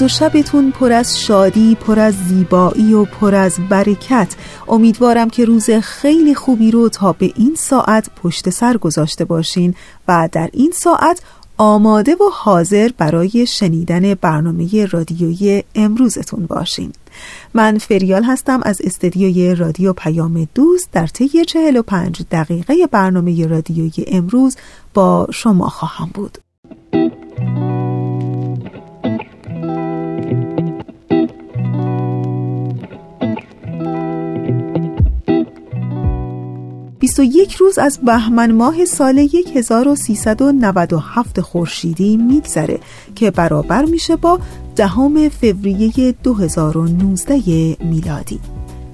روز و شبتون پر از شادی پر از زیبایی و پر از برکت. امیدوارم که روز خیلی خوبی رو تا به این ساعت پشت سر گذاشته باشین و در این ساعت آماده و حاضر برای شنیدن برنامه رادیویی امروزتون باشین. من فریال هستم از استدیوی رادیو پیام دوست در طی 45 دقیقه برنامه رادیویی امروز با شما خواهم بود. 21 روز از بهمن ماه سال 1397 خورشیدی میگذره که برابر میشه با دهم فوریه 2019 میلادی.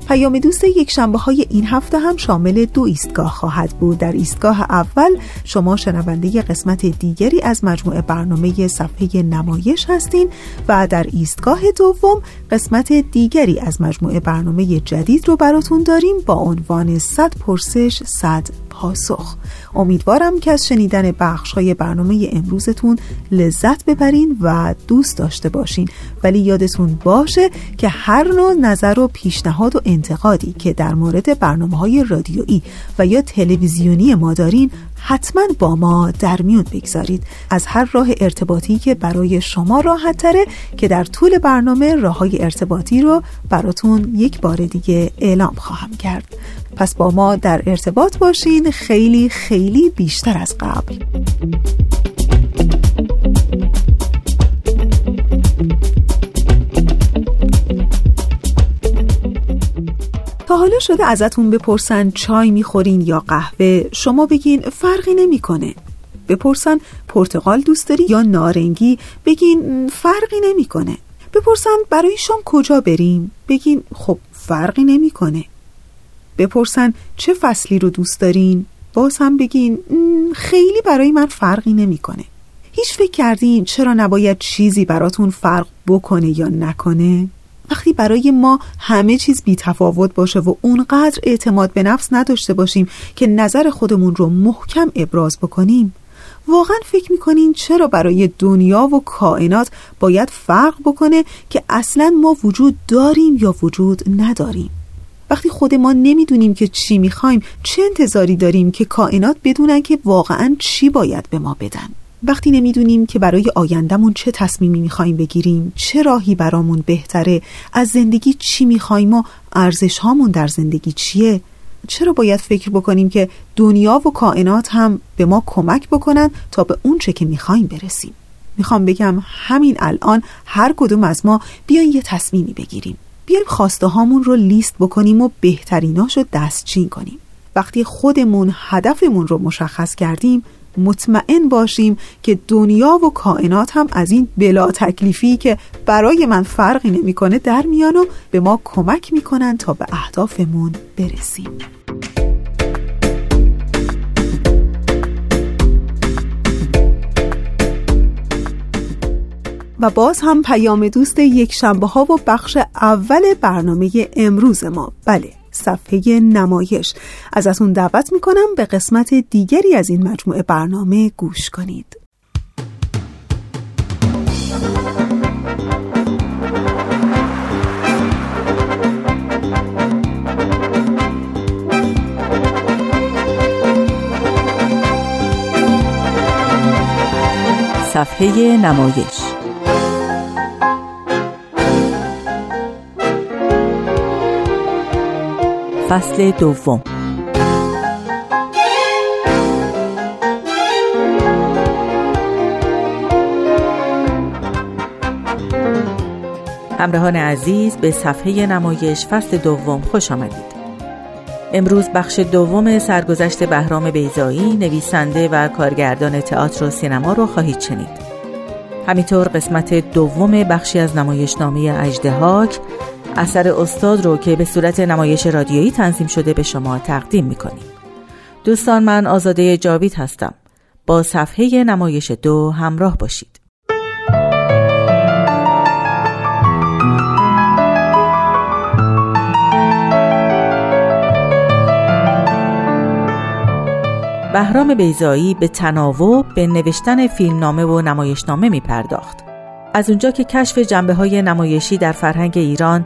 پیام دوست یک شنبه های این هفته هم شامل دو ایستگاه خواهد بود. در ایستگاه اول شما شنونده قسمت دیگری از مجموعه برنامه صفحه نمایش هستین و در ایستگاه دوم قسمت دیگری از مجموعه برنامه جدید رو براتون داریم با عنوان صد پرسش صد پاسخ. امیدوارم که از شنیدن بخش های برنامه امروزتون لذت ببرین و دوست داشته باشین. ولی یادتون باشه که هر نوع نظر و پیشنهاد و انتقادی که در مورد برنامه های رادیویی و یا تلویزیونی ما دارین حتما با ما در میون بگذارید. از هر راه ارتباطی که برای شما راحت تره که در طول برنامه راه های ارتباطی رو براتون یک بار دیگه اعلام خواهم کرد. پس با ما در ارتباط باشین خیلی خیلی بیشتر از قبل. تا حالا شده ازتون بپرسن چای می‌خورین یا قهوه؟ شما بگین فرقی نمی‌کنه. بپرسن پرتقال دوست داری یا نارنگی؟ بگین فرقی نمی‌کنه. بپرسن برای شام کجا بریم؟ بگین خب فرقی نمی‌کنه. بپرسن چه فصلی رو دوست دارین؟ باز هم بگین خیلی برای من فرقی نمی‌کنه. هیچ فکر کردین چرا نباید چیزی براتون فرق بکنه یا نکنه؟ وقتی برای ما همه چیز بی تفاوت باشه و اونقدر اعتماد به نفس نداشته باشیم که نظر خودمون رو محکم ابراز بکنیم واقعا فکر می‌کنین چرا برای دنیا و کائنات باید فرق بکنه که اصلا ما وجود داریم یا وجود نداریم؟ وقتی خود ما نمی‌دونیم که چی می‌خوایم چه انتظاری داریم که کائنات بدونن که واقعا چی باید به ما بدن؟ وقتی نمی‌دونیم که برای آیندهمون چه تصمیمی می‌خوایم بگیریم چه راهی برامون بهتره از زندگی چی می‌خوایم و ارزش هامون در زندگی چیه؟ چرا باید فکر بکنیم که دنیا و کائنات هم به ما کمک بکنن تا به اون چه که می‌خوایم برسیم؟ می‌خوام بگم همین الان هر کدوم از ما بیاین یه تصمیمی بگیریم. بیایم خواسته هامون رو لیست بکنیم و بهتریناش رو دستچین کنیم. وقتی خودمون هدفمون رو مشخص کردیم مطمئن باشیم که دنیا و کائنات هم از این بلا تکلیفی که برای من فرقی نمی‌کنه در میان و به ما کمک می‌کنن تا به اهدافمون برسیم. و باز هم پیام دوست یک شنبه ها و بخش اول برنامه امروز ما. بله صفحه نمایش. از اون دعوت می‌کنم به قسمت دیگری از این مجموعه برنامه گوش کنید. صفحه نمایش فصل دوم. همراهان عزیز به صفحه نمایش فصل دوم خوش آمدید. امروز بخش دوم سرگذشت بهرام بیزایی نویسنده و کارگردان تئاتر و سینما رو خواهید شنید. همینطور قسمت دوم بخشی از نمایشنامه اجدهاک اثر استاد رو که به صورت نمایش رادیویی تنظیم شده به شما تقدیم می‌کنیم. دوستان من آزاده جاوید هستم. با صفحه نمایش دو همراه باشید. بهرام بیزایی به تناوب به نوشتن فیلمنامه و نمایشنامه می پرداخت. از اونجا که کشف جنبه های نمایشی در فرهنگ ایران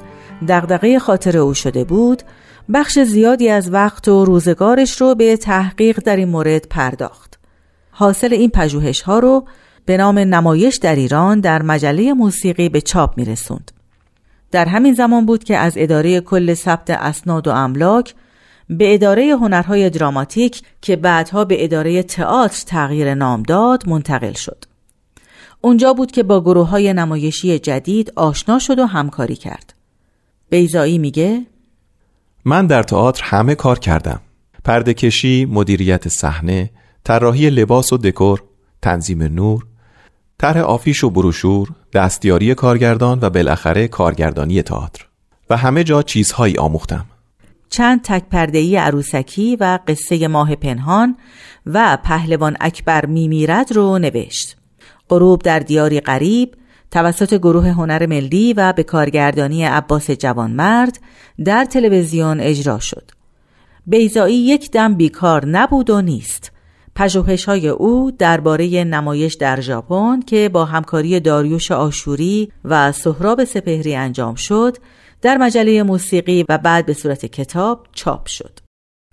دغدغه خاطر او شده بود بخش زیادی از وقت و روزگارش رو به تحقیق در این مورد پرداخت حاصل این پژوهش ها رو به نام نمایش در ایران در مجله موسیقی به چاپ می رسوند. در همین زمان بود که از اداره کل ثبت اسناد و املاک به اداره هنرهای دراماتیک که بعدها به اداره تئاتر تغییر نام داد منتقل شد. اونجا بود که با گروه های نمایشی جدید آشنا شد و همکاری کرد. بیزایی میگه من در تئاتر همه کار کردم. پرده کشی، مدیریت صحنه، طراحی لباس و دکور، تنظیم نور، طرح آفیش و بروشور، دستیاری کارگردان و بالاخره کارگردانی تئاتر و همه جا چیزهایی آموختم. چند تک پردهی عروسکی و قصه ماه پنهان و پهلوان اکبر میمیرد رو نوشت. غروب در دیاری غریب توسط گروه هنر ملی و به کارگردانی عباس جوانمرد در تلویزیون اجرا شد. بیزایی یک دم بیکار نبود و نیست. پژوهش های او درباره نمایش در ژاپن که با همکاری داریوش آشوری و سهراب سپهری انجام شد در مجله موسیقی و بعد به صورت کتاب چاپ شد.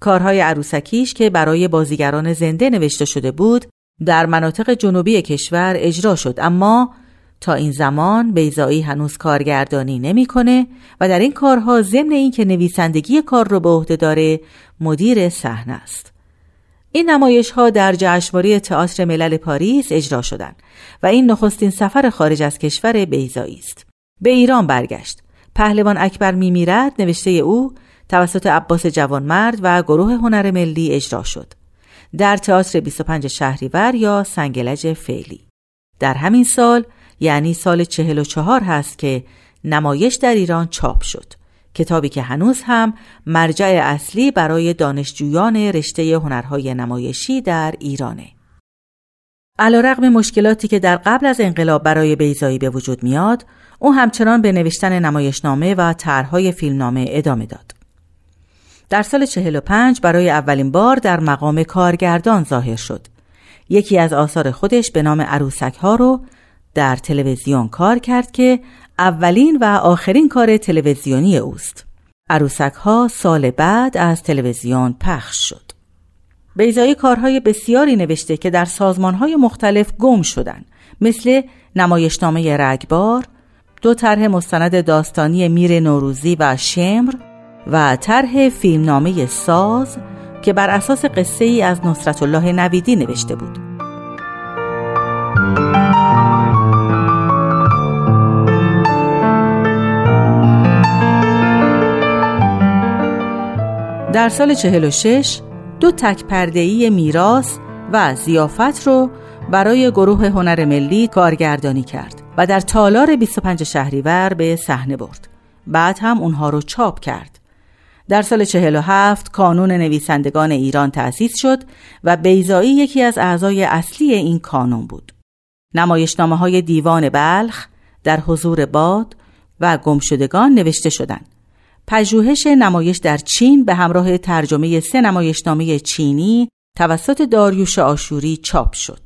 کارهای عروسکیش که برای بازیگران زنده نوشته شده بود در مناطق جنوبی کشور اجرا شد اما تا این زمان بیزایی هنوز کارگردانی نمی‌کنه و در این کارها ضمن اینکه نویسندگی کار رو به عهده داره مدیر صحنه است. این نمایش ها در جشنواره تئاتر ملل پاریس اجرا شدند و این نخستین سفر خارج از کشور بیزایی است. به ایران برگشت. پهلوان اکبر میمیرد نوشته او توسط عباس جوانمرد و گروه هنر ملی اجرا شد. در تئاتر 25 شهریور یا سنگلج فعلی. در همین سال یعنی سال 44 هست که نمایش در ایران چاپ شد. کتابی که هنوز هم مرجع اصلی برای دانشجویان رشته هنرهای نمایشی در ایرانه. علا رقم مشکلاتی که در قبل از انقلاب برای بیزایی به وجود میاد، او همچنان به نوشتن نمایشنامه و طرحهای فیلمنامه ادامه داد. در سال 45 برای اولین بار در مقام کارگردان ظاهر شد. یکی از آثار خودش به نام عروسک ها رو در تلویزیون کار کرد که اولین و آخرین کار تلویزیونی اوست. عروسک ها سال بعد از تلویزیون پخش شد. بیزایی کارهای بسیاری نوشته که در سازمانهای مختلف گم شدن مثل نمایشنامه رگبار، دو طرح مستند داستانی میر نوروزی و شمر و طرح فیلمنامه ساز که بر اساس قصه ای از نصرت الله نویدی نوشته بود. در سال 46 دو تک پرده‌ای میراث و زیافت رو برای گروه هنر ملی کارگردانی کرد و در تالار 25 شهریور به صحنه برد. بعد هم اونها رو چاپ کرد. در سال 47 کانون نویسندگان ایران تأسیس شد و بیزایی یکی از اعضای اصلی این کانون بود. نمایشنامه های دیوان بلخ در حضور باد و گمشدگان نوشته شدند. پژوهش نمایش در چین به همراه ترجمه سه نمایشنامه چینی توسط داریوش آشوری چاپ شد.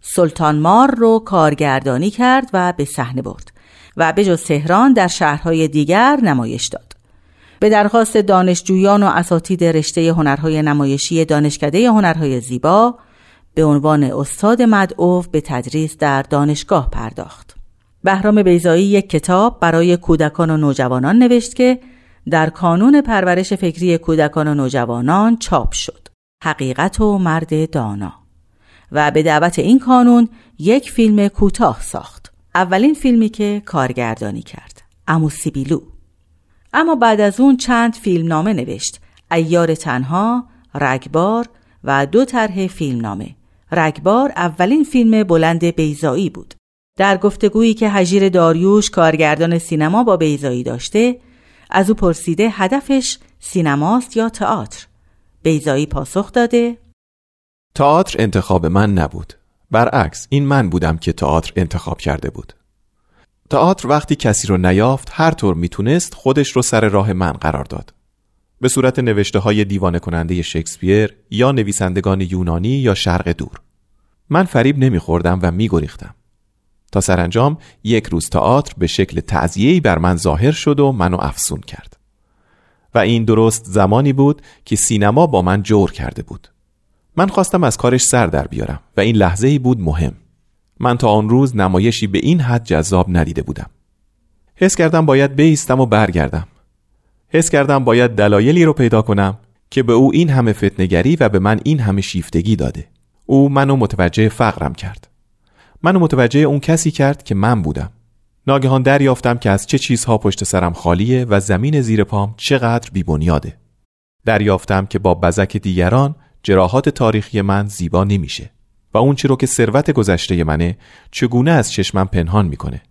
سلطان مار رو کارگردانی کرد و به صحنه برد و به جز تهران در شهرهای دیگر نمایش داد. به درخواست دانشجویان و اساتید رشته هنرهای نمایشی دانشکده هنرهای زیبا به عنوان استاد مدعو به تدریس در دانشگاه پرداخت. بهرام بیزایی یک کتاب برای کودکان و نوجوانان نوشت که در کانون پرورش فکری کودکان و نوجوانان چاپ شد. حقیقت و مرد دانا و به دعوت این کانون یک فیلم کوتاه ساخت. اولین فیلمی که کارگردانی کرد. اموسیبیلو اما بعد از اون چند فیلم نامه نوشت. ایار تنها، رگبار و دو طرح فیلم نامه. رگبار اولین فیلم بلند بیزایی بود. در گفتگویی که حجیر داریوش کارگردان سینما با بیزایی داشته از او پرسیده هدفش سینماست یا تئاتر؟ بیزایی پاسخ داده. تئاتر انتخاب من نبود. برعکس این من بودم که تئاتر انتخاب کرده بود. تئاتر وقتی کسی رو نیافت هر طور می‌تونست خودش رو سر راه من قرار داد. به صورت نوشته های دیوانه کننده شکسپیر یا نویسندگان یونانی یا شرق دور. من فریب نمیخوردم و میگریختم. تا سرانجام یک روز تئاتر به شکل تعذیه‌ای بر من ظاهر شد و منو افسون کرد. و این درست زمانی بود که سینما با من جور کرده بود. من خواستم از کارش سر در بیارم و این لحظه ای بود مهم. من تا آن روز نمایشی به این حد جذاب ندیده بودم. حس کردم باید بیستم و برگردم. حس کردم باید دلایلی رو پیدا کنم که به او این همه فتنگری و به من این همه شیفتگی داده. او منو متوجه فقرم کرد. منو متوجه اون کسی کرد که من بودم. ناگهان دریافتم که از چه چیزها پشت سرم خالیه و زمین زیر پام چقدر بیبنیاده دریافتم که با بزک دیگران جراحات تاریخی من زیبا نمیشه و اون چی رو که ثروت گذشته منه چگونه از چشمم پنهان می‌کنه.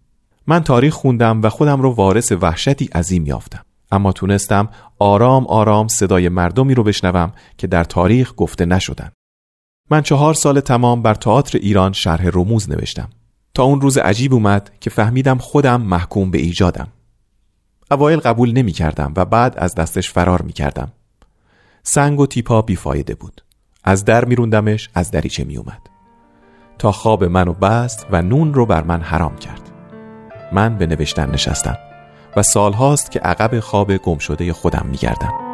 من تاریخ خوندم و خودم رو وارث وحشتی عظیم یافتم. اما تونستم آرام آرام صدای مردمی رو بشنوم که در تاریخ گفته نشدن. من چهار سال تمام بر تئاتر ایران شرح رموز نوشتم. تا اون روز عجیب اومد که فهمیدم خودم محکوم به ایجادم. اوایل قبول نمی کردم و بعد از دستش فرار می کردم سنگ و تیپا بیفایده بود. از در میروندمش از دریچه می اومد تا خواب منو بست و نون رو بر من حرام کرد. من به نوشتن نشستم و سالهاست که عقب خواب گم شده خودم میگردم.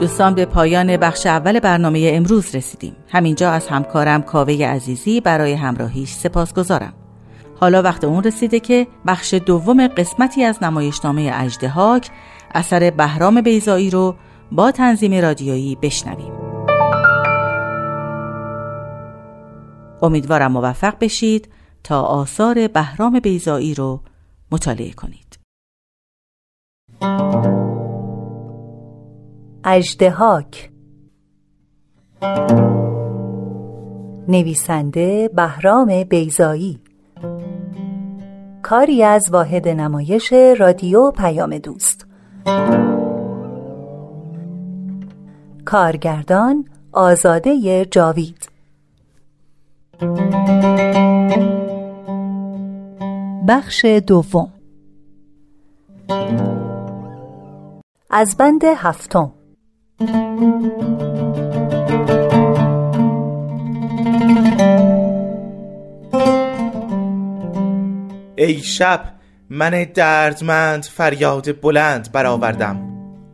دوستان به پایان بخش اول برنامه امروز رسیدیم. همینجا از همکارم کاوه عزیزی برای همراهیش سپاس گذارم حالا وقت اون رسیده که بخش دوم قسمتی از نمایشنامه اجدهاک اثر بهرام بیزایی رو با تنظیم رادیویی بشنویم. امیدوارم موفق بشید. تا آثار بهرام بیزایی رو مطالعه کنید. اجدهاک نویسنده بهرام بیزایی کاری از واحد نمایش رادیو پیام دوست. کارگردان آزاده جاوید. بخش دوم. از بند هفتم. ای شب من دردمند فریاد بلند برآوردم.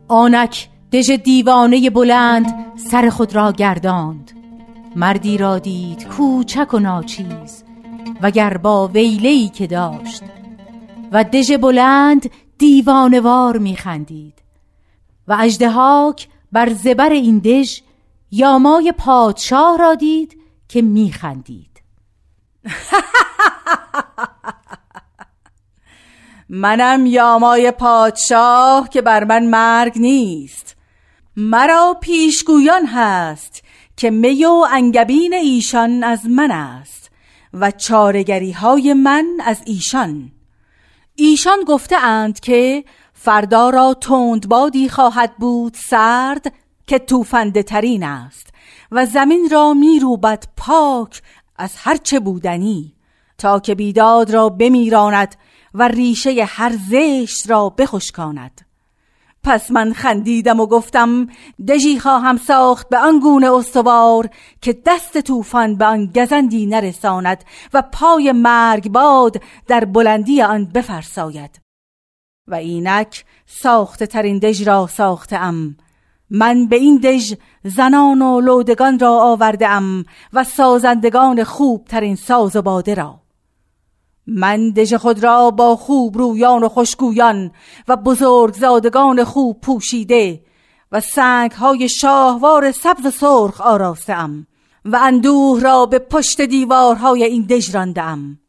آنک دژ دیوانه بلند سر خود را گرداند. مردی را دید کوچک و ناچیز. وگر با ویلهی که داشت. و دژ بلند دیوانوار میخندید و اجدهاک بر زبر این دژ یامای پادشاه را دید که میخندید منم یامای پادشاه که بر من مرگ نیست. مرا پیشگویان هست که می و انگبین ایشان از من است. و چارگری های من از ایشان. ایشان گفته اند که فردا را تندبادی خواهد بود سرد که توفنده ترین است و زمین را می روبد پاک از هرچه بودنی تا که بیداد را بمیراند و ریشه هر زشت را بخشکاند. پس من خندیدم و گفتم دژی خواهم ساخت به آن گونه استوار که دست طوفان به آن گزندی نرساند و پای مرگ باد در بلندی آن بفرساید. و اینک ساخته ترین دژ را ساخته من به این دژ زنان و لودگان را آورده ام و سازندگان خوب ترین ساز و باده را. من دژ خود را با خوب رویان و خوشگویان و بزرگزادگان خوب پوشیده و سنگ های شاهوار سبز و سرخ آراستم و اندوه را به پشت دیوارهای این دژ راندم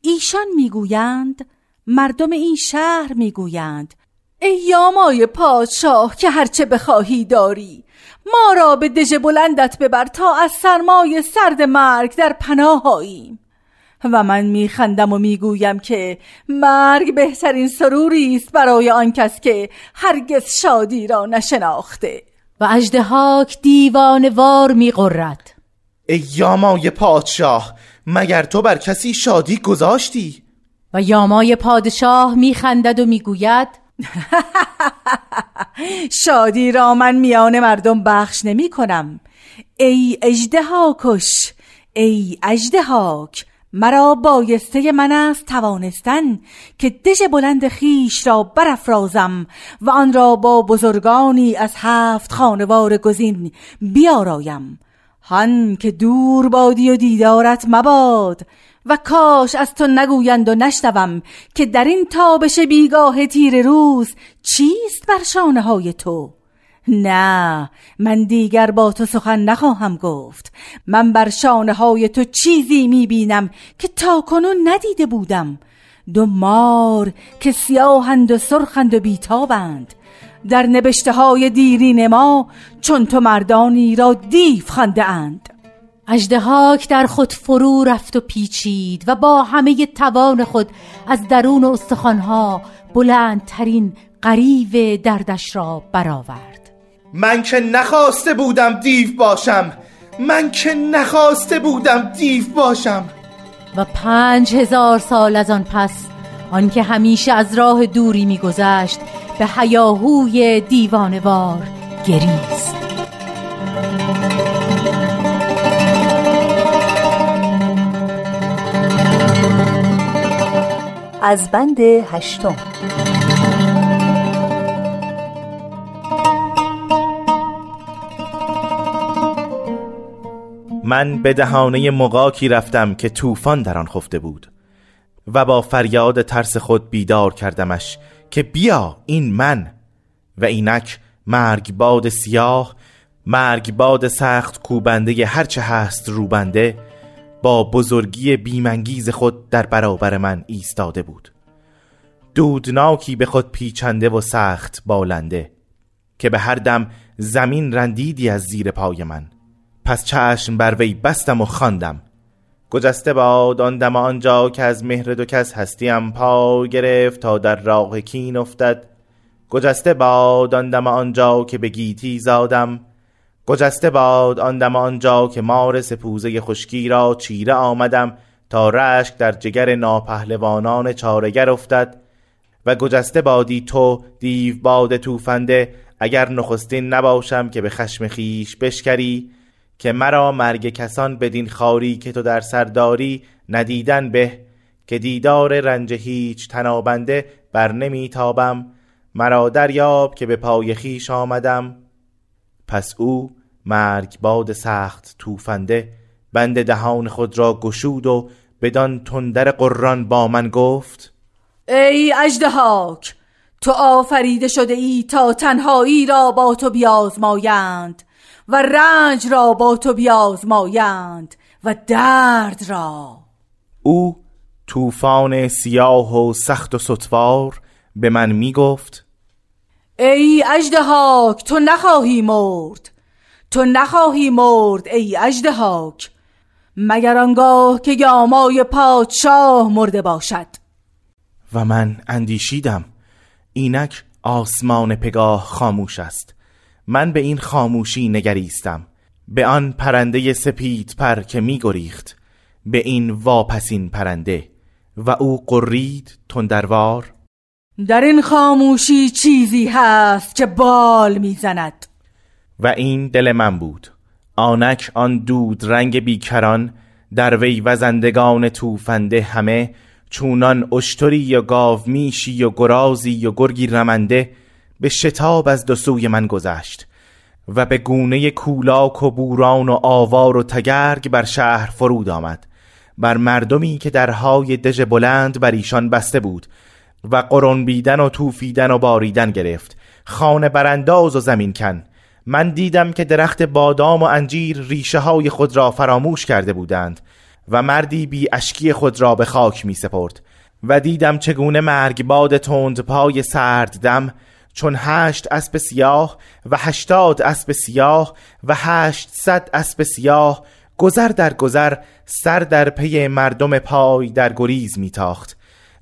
ایشان می‌گویند مردم این شهر می‌گویند ای یامای پادشاه که هرچه بخواهی داری ما را به دژ بلندت ببر تا از سرمای سرد مرگ در پناه آییم و من میخندم و می‌گویم که مرگ بهترین سروری است برای آن کس که هرگز شادی را نشناخته. و اجدهاک دیوان وار میقرد ای یامای پادشاه مگر تو بر کسی شادی گذاشتی؟ و یامای پادشاه میخندد و می‌گوید شادی را من میان مردم بخش نمی کنم ای اجده کش ای اجده هاک مرا بایسته من است توانستن که دژ بلند خیش را برافرازم و آن را با بزرگانی از هفت خانوار گزین بیارایم. هن که دور بادی و دیدارت مباد و کاش از تو نگویند و نشنوم که در این تابش بیگاه تیر روز چیست بر شانه های تو؟ نه من دیگر با تو سخن نخواهم گفت. من بر شانه های تو چیزی می‌بینم که تا کنون ندیده بودم. دو مار که سیاهند و سرخند و بیتابند. در نبشته های دیرین ما چون تو مردانی را دیف خنده اند اجدهاک در خود فرو رفت و پیچید و با همه توان خود از درون استخوانها بلندترین قریب دردش را برآورد. من که نخواسته بودم دیو باشم. من که نخواسته بودم دیو باشم. و پنج هزار سال از آن پس آنکه همیشه از راه دوری میگذشت به حیاهوی دیوانوار گریست. از بند هشتم من به دهانه مقاکی رفتم که طوفان در آن خفته بود و با فریاد ترس خود بیدار کردمش که بیا این من و اینک مرگ باد سیاه مرگ باد سخت کوبنده هرچه هست روبنده با بزرگی بیمنگیز خود در برابر من ایستاده بود. دودناکی به خود پیچنده و سخت بالنده که به هر دم زمین رندیدی از زیر پای من. پس چشم بر وی بستم و خواندم. گجسته باد آن دم آنجا که از مهر دو کس هستیم پا گرفت تا در راه کین افتد. گجسته باد آن دم آنجا که به گیتی زادم. گجسته باد آن دم آنجا که مار سپوزه خشکی را چیره آمدم تا رشک در جگر ناپهلوانان چارگر افتد. و گجسته بادی تو دیو باد توفنده اگر نخستین نباشم که به خشم خیش بشکری که مرا مرگ کسان بدین خاری که تو در سرداری ندیدن به که دیدار رنج هیچ تنابنده بر نمی تابم مرا دریاب که به پای خیش آمدم. پس او مرگ باد سخت توفنده بند دهان خود را گشود و بدان تندر قران با من گفت ای اجدهاک تو آفریده شده ای تا تنهایی را با تو بیازمایند. و رنج را با تو بیازمایند و درد را. او طوفان سیاه و سخت و ستوار به من می گفت ای اجدهاک تو نخواهی مرد. تو نخواهی مرد ای اجدهاک مگر آنگاه که یامای پادشاه مرده باشد؟ و من اندیشیدم. اینک آسمان پگاه خاموش است. من به این خاموشی نگریستم. به آن پرنده سپید پر که می گریخت. به این واپسین پرنده. و او قرید تندروار در این خاموشی چیزی هست که بال می‌زند و این دل من بود. آنک آن دود رنگ بیکران در وی وزندگان توفنده همه چونان اشتری یا گاو میشی و گرازی یا گرگی رمنده به شتاب از دو من گذشت و به گونه کولاک و بوران و آوار و تگرگ بر شهر فرود آمد. بر مردمی که درهای دژ بلند بر ایشان بسته بود و قرنبیدن و توفیدن و باریدن گرفت. خانه برانداز و زمین کن. من دیدم که درخت بادام و انجیر ریشه های خود را فراموش کرده بودند و مردی بی اشکی خود را به خاک می سپرد و دیدم چگونه مرگ باد تند پای سرد دم چون هشت اسب سیاه و هشتاد اسب سیاه و هشتصد اسب سیاه گذر در گذر سر در پی مردم پای در گریز میتاخت.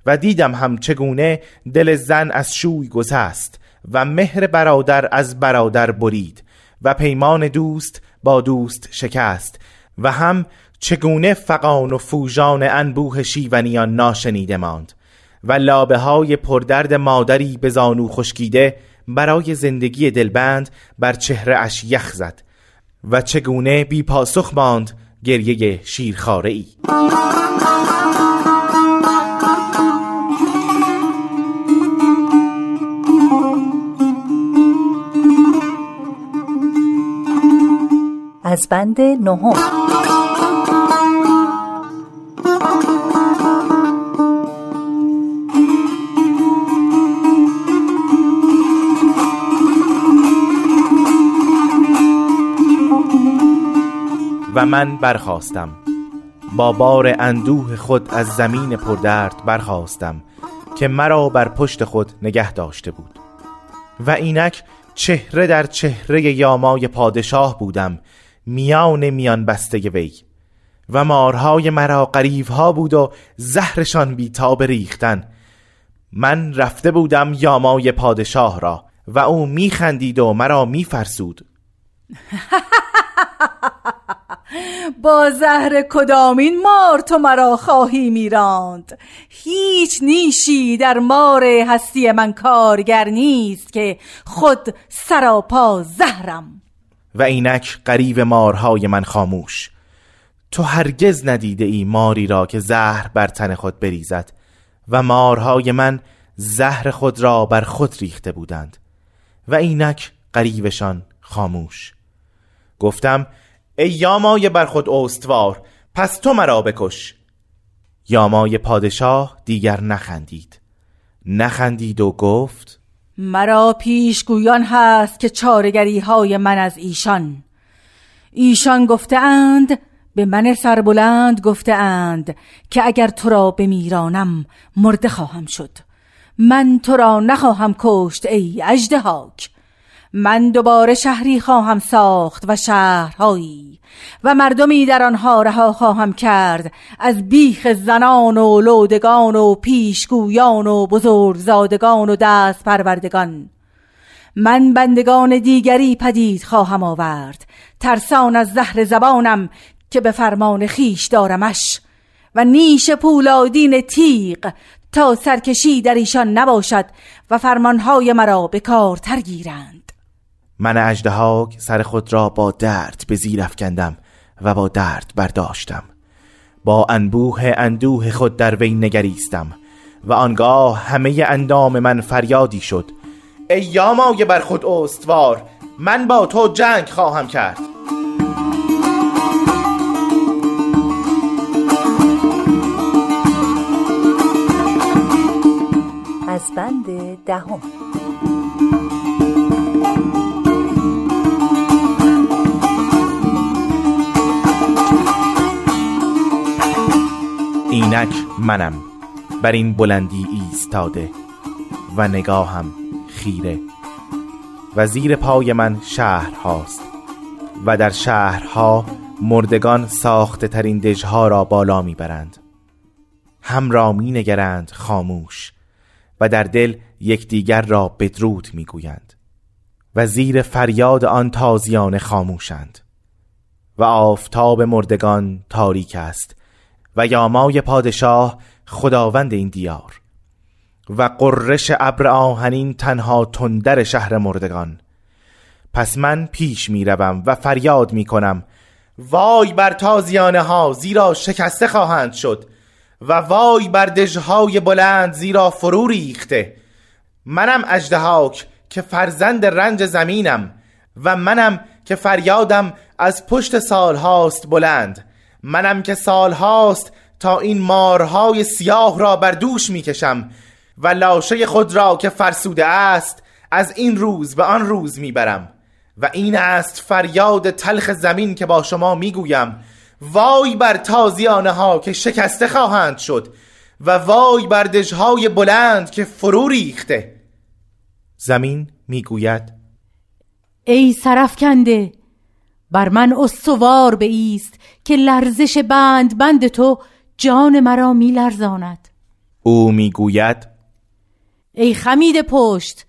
و دیدم هم چگونه دل زن از شوی گذست و مهر برادر از برادر برید و پیمان دوست با دوست شکست و هم چگونه فقان و فوجان انبوه شیونیان ناشنیده ماند. و لابه های پردرد مادری به زانو خشکیده برای زندگی دلبند بر چهره اش یخ زد و چگونه بی پاسخ ماند گریه شیرخاره ای از بند نهم. و من برخواستم با بار اندوه خود از زمین پردرد برخواستم که مرا بر پشت خود نگه داشته بود. و اینک چهره در چهره یامای پادشاه بودم میان میان بسته وی. و مارهای مرا قریفها بود و زهرشان بیتاب ریختن. من رفته بودم یامای پادشاه را و او میخندید و مرا میفرسود. با زهر کدامین مار تو مرا خواهی میراند. هیچ نیشی در مار هستی من کارگر نیست که خود سراپا زهرم. و اینک قریب مارهای من خاموش. تو هرگز ندیده ای ماری را که زهر بر تن خود بریزد و مارهای من زهر خود را بر خود ریخته بودند. و اینک قریبشان خاموش. گفتم ای یامای بر خود استوار پس تو مرا بکش. یامای پادشاه دیگر نخندید. نخندید و گفت مرا پیشگویان هست که چارگری های من از ایشان. ایشان گفتند به من سربلند گفتند که اگر تو را بمیرانم مرده خواهم شد. من تو را نخواهم کشت ای اجدهاک من دوباره شهری خواهم ساخت و شهرهایی و مردمی در آنها رها خواهم کرد از بیخ زنان و لودگان و پیشگویان و بزرگزادگان و دست پروردگان من بندگان دیگری پدید خواهم آورد. ترسان از زهر زبانم که به فرمان خیش دارمش و نیش پولادین تیغ تا سرکشی در ایشان نباشد و فرمانهای مرا به کار ترگیرند. من اجدهاک سر خود را با درد به زیر افکندم و با درد برداشتم. با انبوه اندوه خود در وی نگریستم و آنگاه همه اندام من فریادی شد. ای یامای بر خود استوار من با تو جنگ خواهم کرد. از بند دهم. اینک منم بر این بلندی ایستاده و نگاهم خیره. و زیر پای من شهر هاست و در شهرها مردگان ساخته ترین دژها را بالا می‌برند. هم را می نگرند خاموش و در دل یکدیگر را بدرود می‌گویند. و زیر فریاد آن تازیان خاموشند و آفتاب مردگان تاریک است و یامای پادشاه خداوند این دیار. و قررش ابر آهنین تنها تندر شهر مردگان. پس من پیش می روم و فریاد می کنم وای بر تازیانه ها زیرا شکسته خواهند شد. و وای بر دژهای بلند زیرا فرو ریخته. منم اجدهاک که فرزند رنج زمینم و منم که فریادم از پشت سالهاست بلند. منم که سالهاست تا این مارهای سیاه را بر دوش می‌کشم و لاشه خود را که فرسوده است از این روز به آن روز می‌برم و این است فریاد تلخ زمین که با شما می‌گویم وای بر تازیانه ها که شکسته خواهند شد و وای بر دژهای بلند که فرو ریخته. زمین می‌گوید ای سرفکنده بر من استوار به ایست که لرزش بند بند تو جان مرا میلرزاند او می‌گوید ای خمید پشت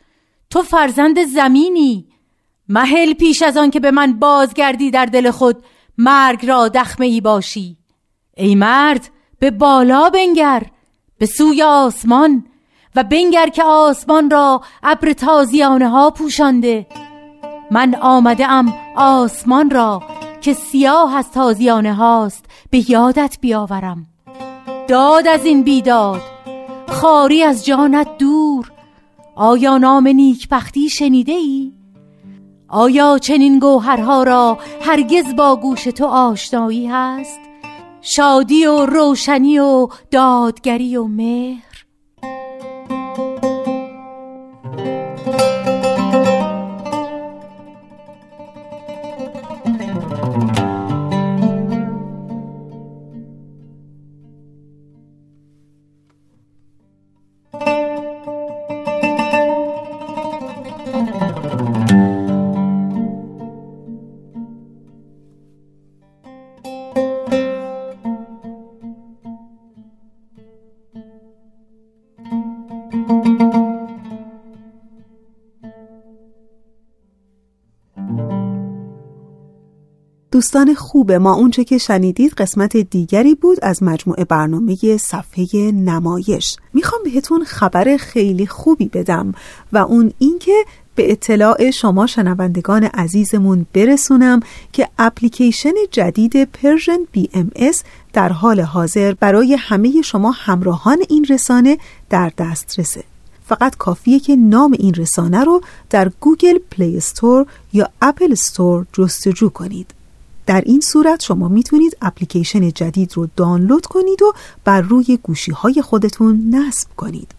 تو فرزند زمینی. محل پیش از آن که به من بازگردی در دل خود مرگ را دخمه ای باشی. ای مرد به بالا بنگر به سوی آسمان و بنگر که آسمان را ابر تازیانه ها پوشانده. من آمده ام آسمان را که سیاه از تازیانه هاست به یادت بیاورم داد از این بیداد خاری از جانت دور آیا نام نیکبختی شنیده ای؟ آیا چنین گوهرها را هرگز با گوش تو آشنایی هست؟ شادی و روشنی و دادگری و مهر دوستان خوب ما اونچه که شنیدید قسمت دیگری بود از مجموعه برنامه صفحه نمایش. می‌خوام بهتون خبر خیلی خوبی بدم و اون اینکه به اطلاع شما شنوندگان عزیزمون برسونم که اپلیکیشن جدید Persian BMS در حال حاضر برای همه شما همراهان این رسانه در دسترسه. فقط کافیه که نام این رسانه رو در گوگل پلی استور یا اپل استور جستجو کنید. در این صورت شما می‌تونید اپلیکیشن جدید رو دانلود کنید و بر روی گوشی های خودتون نصب کنید.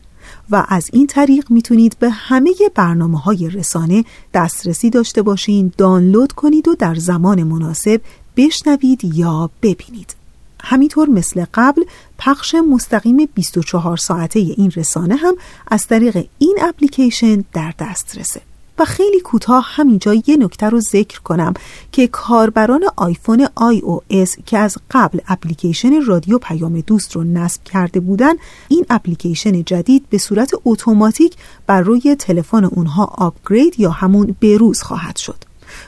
و از این طریق می‌تونید به همه برنامه های رسانه دسترسی داشته باشین دانلود کنید و در زمان مناسب بشنوید یا ببینید. همینطور مثل قبل پخش مستقیم 24 ساعته این رسانه هم از طریق این اپلیکیشن در دسترسه. و خیلی کوتاه همینجا یه نکته رو ذکر کنم که کاربران آیفون iOS که از قبل اپلیکیشن رادیو پیام دوست رو نصب کرده بودن این اپلیکیشن جدید به صورت اتوماتیک بر روی تلفن اونها upgrade یا همون بروز خواهد شد.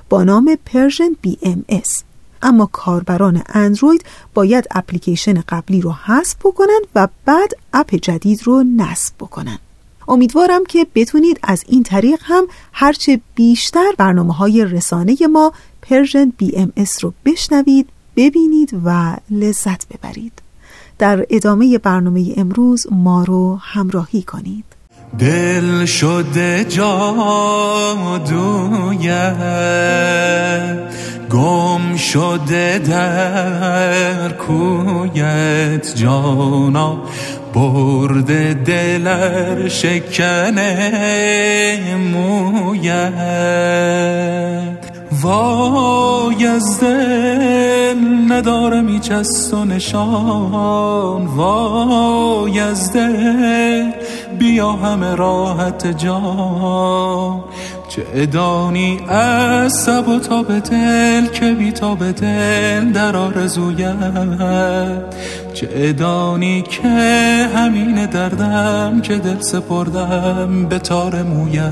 با نام Persian BMS اما کاربران اندروید باید اپلیکیشن قبلی رو حذف بکنن و بعد اپ جدید رو نصب بکنن. امیدوارم که بتونید از این طریق هم هرچه بیشتر برنامه های رسانه ما Persian BMS رو بشنوید ببینید و لذت ببرید. در ادامه برنامه امروز ما رو همراهی کنید. دل شده جادویت گم شده در کویت جانا. برده دلر شکنه مویت. وای از دل ندارم ایچ از و نشان. وای از دل بیا همه راحت جان. چه ادانی از سب و تا به دل که بی تا به دل در آرزویت چه ادانی که همین دردم که دل سپردم به تار مویت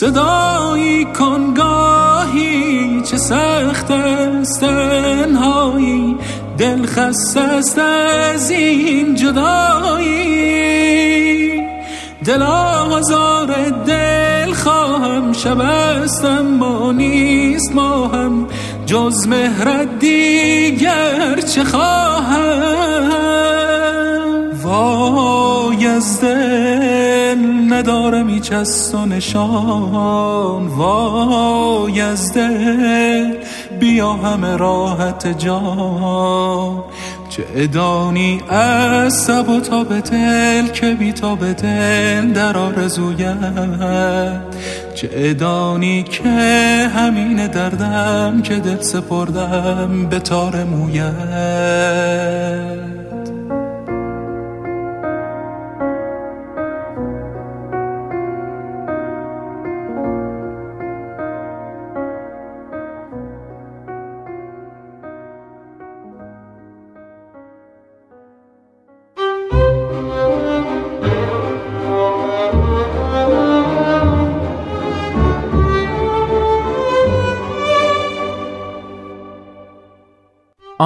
صدایی کنگاهی چه سخت است تنهایی. دل خست است از این جدایی. دل آزار دل خواهم شب است اما نیست ما هم جز مهرت دیگر چه خواهم؟ وای از دل ندارم ایچ و نشان. وای از دل بیا همه راحت جان. چه ادانی از سب و تا به دل که بی تا به دل در آرزویت چه ادانی که همین دردم که دل سپردم به تار مویت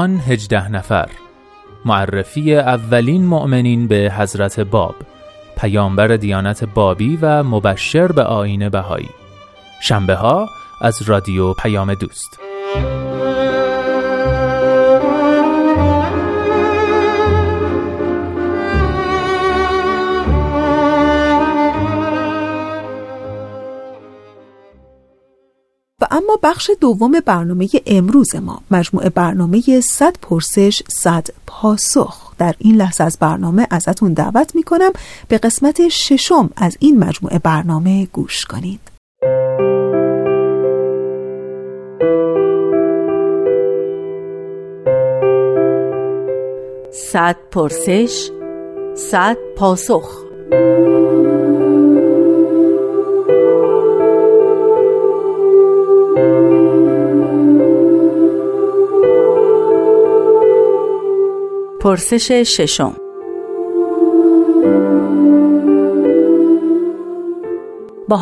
آن هجده نفر. معرفی اولین مؤمنین به حضرت باب پیامبر دیانت بابی و مبشر به آین بهایی. شنبه ها از رادیو پیام دوست. اما بخش دوم برنامه امروز ما مجموعه برنامه 100 پرسش 100 پاسخ. در این لحظه از برنامه ازتون دعوت می‌کنم به قسمت ششم از این مجموعه برنامه گوش کنید. صد پرسش صد پاسخ. پرسش ششم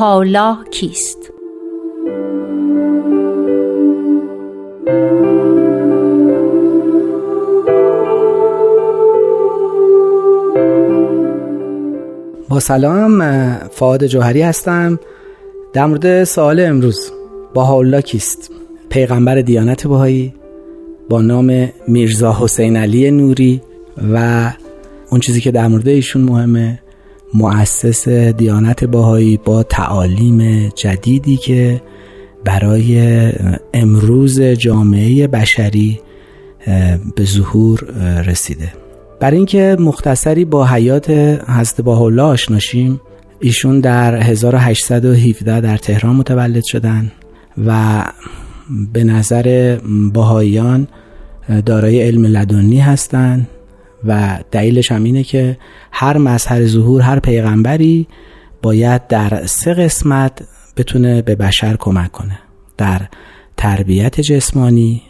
الله کیست؟ با سلام فعاد جوهری هستم در مورد سوال امروز الله کیست؟ پیغمبر دیانت بهایی با نام میرزا حسین علی نوری و اون چیزی که در مورد ایشون مهمه مؤسس دیانت باهایی با تعالیم جدیدی که برای امروز جامعه بشری به ظهور رسیده. برای اینکه مختصری با حیات حضرت الله آشناشیم ایشون در 1817 در تهران متولد شدن و به نظر باهایان دارای علم لدنی هستند و دلیلش هم اینه که هر مظهر ظهور هر پیغمبری باید در سه قسمت بتونه به بشر کمک کنه. در تربیت جسمانی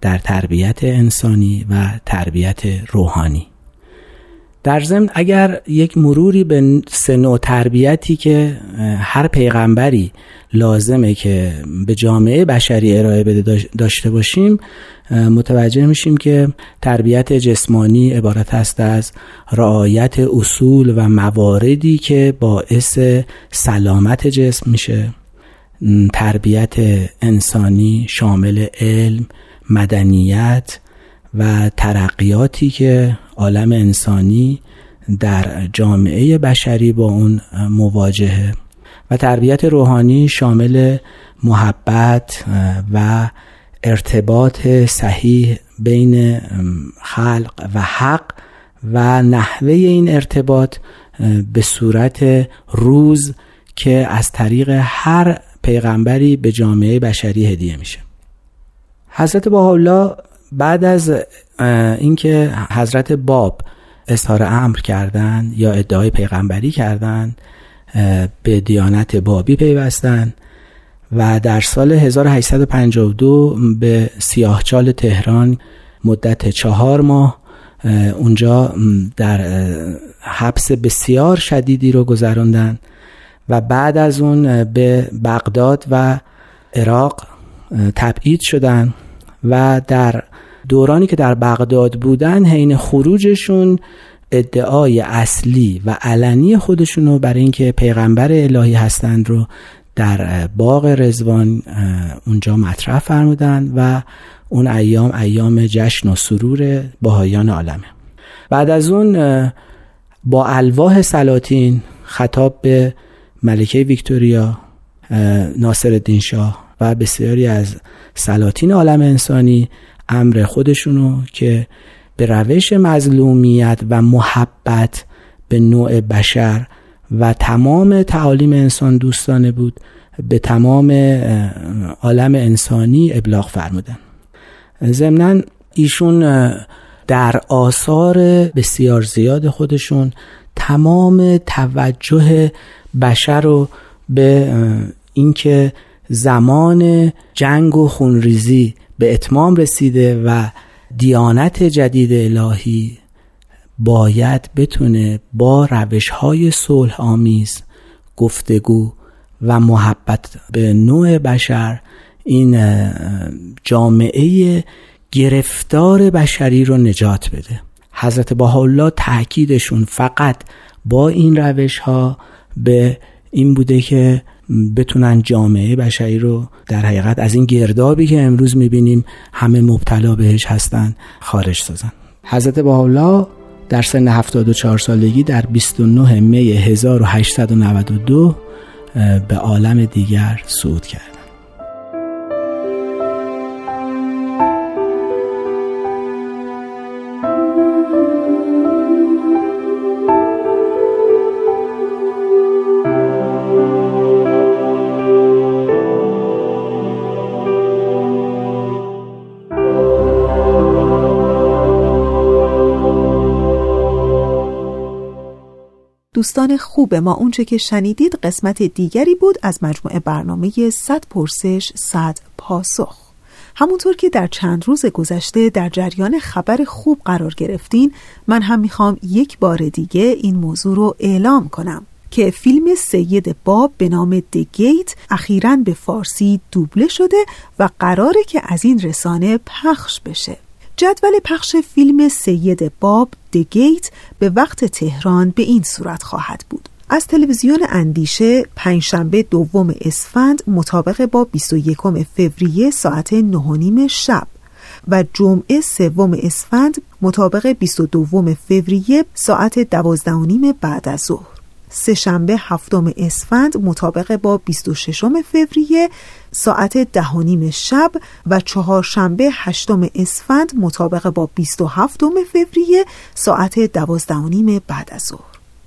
در تربیت انسانی و تربیت روحانی. در ضمن اگر یک مروری به سه نوع تربیتی که هر پیغمبری لازمه که به جامعه بشری ارائه بده داشته باشیم متوجه میشیم که تربیت جسمانی عبارت است از رعایت اصول و مواردی که باعث سلامت جسم میشه. تربیت انسانی شامل علم مدنیت و ترقیاتی که عالم انسانی در جامعه بشری با اون مواجهه و تربیت روحانی شامل محبت و ارتباط صحیح بین خلق و حق و نحوه این ارتباط به صورت روز که از طریق هر پیغمبری به جامعه بشری هدیه میشه. حضرت الله بعد از اینکه حضرت باب اظهار امر کردند یا ادعای پیغمبری کردند به دیانت بابی پیوستند و در سال 1852 به سیاهچال تهران مدت چهار ماه اونجا در حبس بسیار شدیدی رو گذراندن و بعد از اون به بغداد و عراق تبعید شدن و در دورانی که در بغداد بودن حین خروجشون ادعای اصلی و علنی خودشون رو برای اینکه پیغمبر الهی هستند رو در باغ رزوان اونجا مطرح فرمودن و اون ایام ایام جشن و سرور باهایان عالمه. بعد از اون با الواح سلاطین خطاب به ملکه ویکتوریا ناصر الدین شاه و بسیاری از سلاطین عالم انسانی امر خودشونو که به روش مظلومیت و محبت به نوع بشر و تمام تعالیم انسان دوستانه بود به تمام عالم انسانی ابلاغ فرمودن. ضمنا ایشون در آثار بسیار زیاد خودشون تمام توجه بشر رو به اینکه زمان جنگ و خونریزی به اتمام رسیده و دیانت جدید الهی باید بتونه با روش های صلح آمیز گفتگو و محبت به نوع بشر این جامعه گرفتار بشری رو نجات بده. حضرت بهاءالله تاکیدشون فقط با این روش ها به این بوده که بتونن جامعه بشری رو در حقیقت از این گردابی که امروز می‌بینیم همه مبتلا بهش هستن خارج سازن. حضرت بهاءالله در سن 74 سالگی در 29 می 1892 به عالم دیگر صعود کرد. دوستان خوب ما اونچه که شنیدید قسمت دیگری بود از مجموعه برنامه 100 پرسش 100 پاسخ. همونطور که در چند روز گذشته در جریان خبر خوب قرار گرفتین من هم می‌خوام یک بار دیگه این موضوع رو اعلام کنم که فیلم سید باب به نام دگیت اخیرا به فارسی دوبله شده و قراره که از این رسانه پخش بشه. جدول پخش فیلم سید باب دگیت به وقت تهران به این صورت خواهد بود. از تلویزیون اندیشه پنجشنبه دوم اسفند مطابق با 21 فوریه ساعت 9 شب و جمعه سوم اسفند مطابق 22 فوریه ساعت 12 بعد از ظهر. سهشنبه هفتم اسفند مطابق با 26 فوریه ساعت دهانیم شب و چهارشنبه هشتم اسفند مطابق با 27 فوریه ساعت دوازدهانیم بعد از ظهر.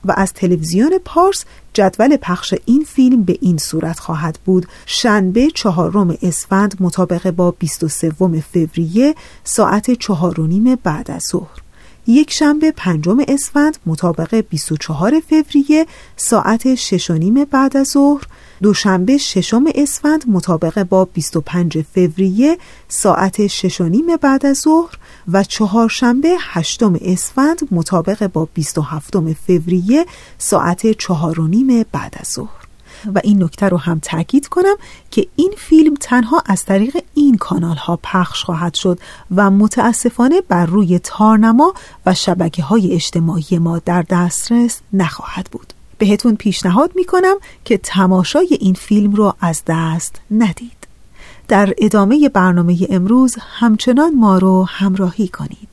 و از تلویزیون پارس جدول پخش این فیلم به این صورت خواهد بود. شنبه چهارم اسفند مطابق با 23 فوریه ساعت چهارونیم بعد از ظهر. یک شنبه پنجم اسفند مطابق 24 فوریه ساعت ششانیم بعد از ظهر دوشنبه ششم اسفند مطابق با 25 فوریه ساعت ششانیم بعد از ظهر و چهارشنبه هشتم اسفند مطابق با 27 فوریه ساعت چهارونیم بعد از ظهر. و این نکته رو هم تاکید کنم که این فیلم تنها از طریق این کانال ها پخش خواهد شد و متاسفانه بر روی تارنما و شبکه های اجتماعی ما در دسترس نخواهد بود. بهتون پیشنهاد می‌کنم که تماشای این فیلم رو از دست ندید. در ادامه برنامه امروز همچنان ما رو همراهی کنید.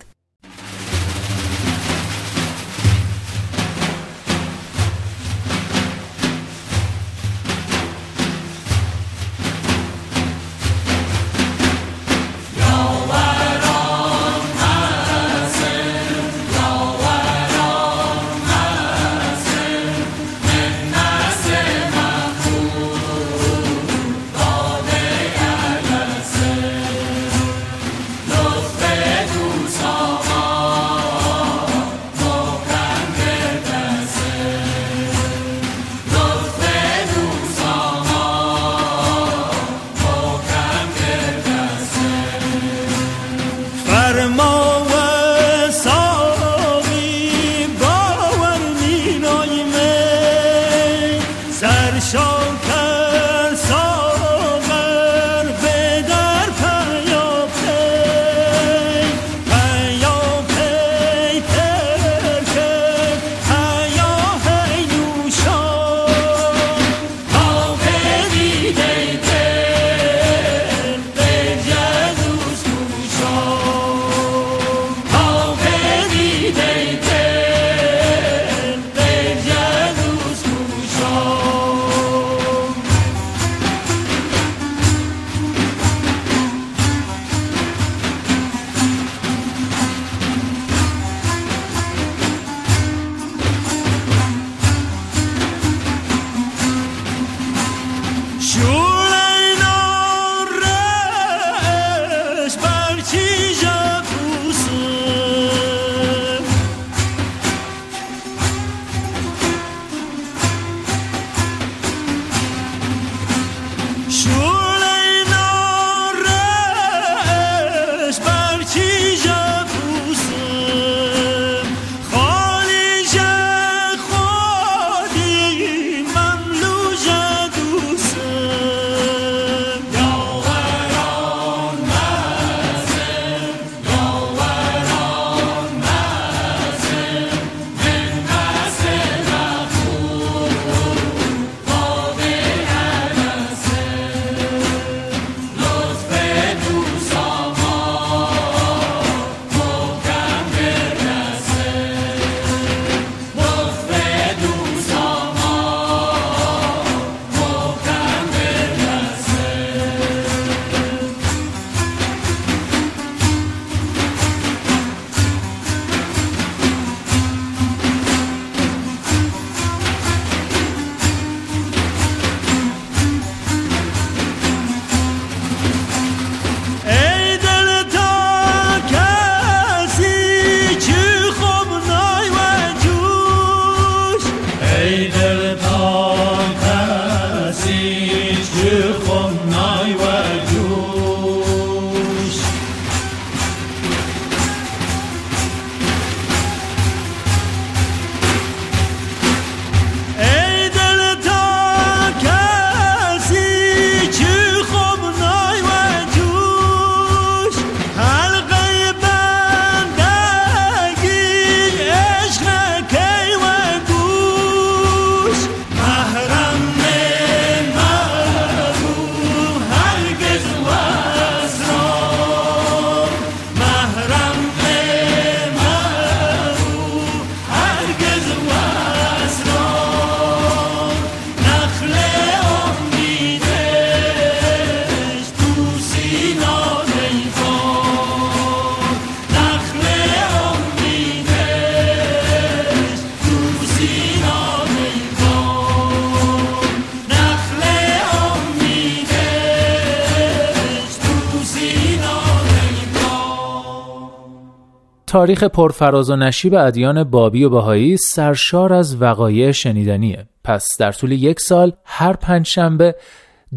تاریخ پرفراز و نشیب ادیان بابی و بهایی سرشار از وقایع شنیدنیه پس در طول یک سال هر پنج شنبه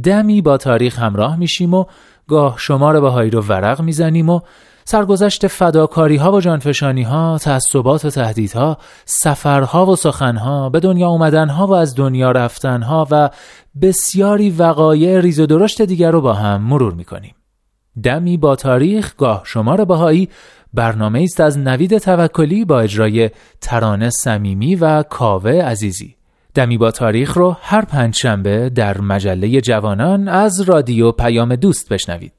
دمی با تاریخ همراه میشیم و گاه شمار بهایی رو ورق می‌زنیم و سرگذشت فداکاری ها و جانفشانی ها، تعصبات و تهدیدها، سفرها و سخنها، به دنیا اومدن ها و از دنیا رفتن ها و بسیاری وقایع ریز و درشت دیگر رو با هم مرور می‌کنیم. دمی با تاریخ گاه شمار بهایی برنامه است از نوید توکلی با اجرای ترانه صمیمی و کاوه عزیزی. دمی با تاریخ رو هر پنجشنبه در مجله جوانان از رادیو پیام دوست بشنوید.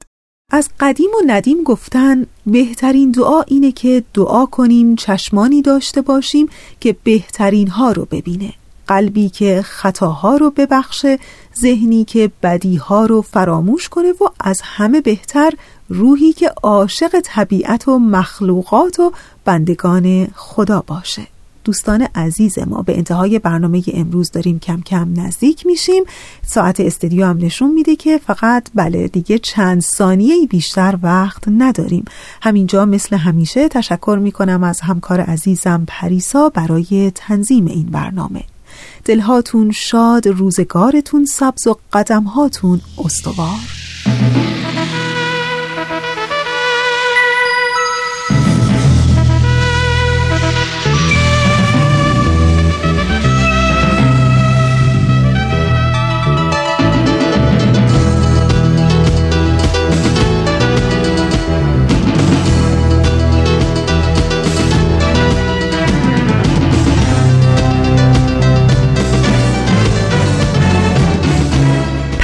از قدیم و ندیم گفتن بهترین دعا اینه که دعا کنیم چشمانی داشته باشیم که بهترین ها رو ببینه. قلبی که خطاها رو ببخشه ذهنی که بدیها رو فراموش کنه و از همه بهتر روحی که عاشق طبیعت و مخلوقات و بندگان خدا باشه. دوستان عزیز ما به انتهای برنامه امروز داریم کم کم نزدیک میشیم. ساعت استدیو هم نشون میده که فقط بله دیگه چند ثانیه بیشتر وقت نداریم. همینجا مثل همیشه تشکر می‌کنم از همکار عزیزم پریسا برای تنظیم این برنامه. دلهاتون شاد روزگارتون سبز و قدمهاتون استوار.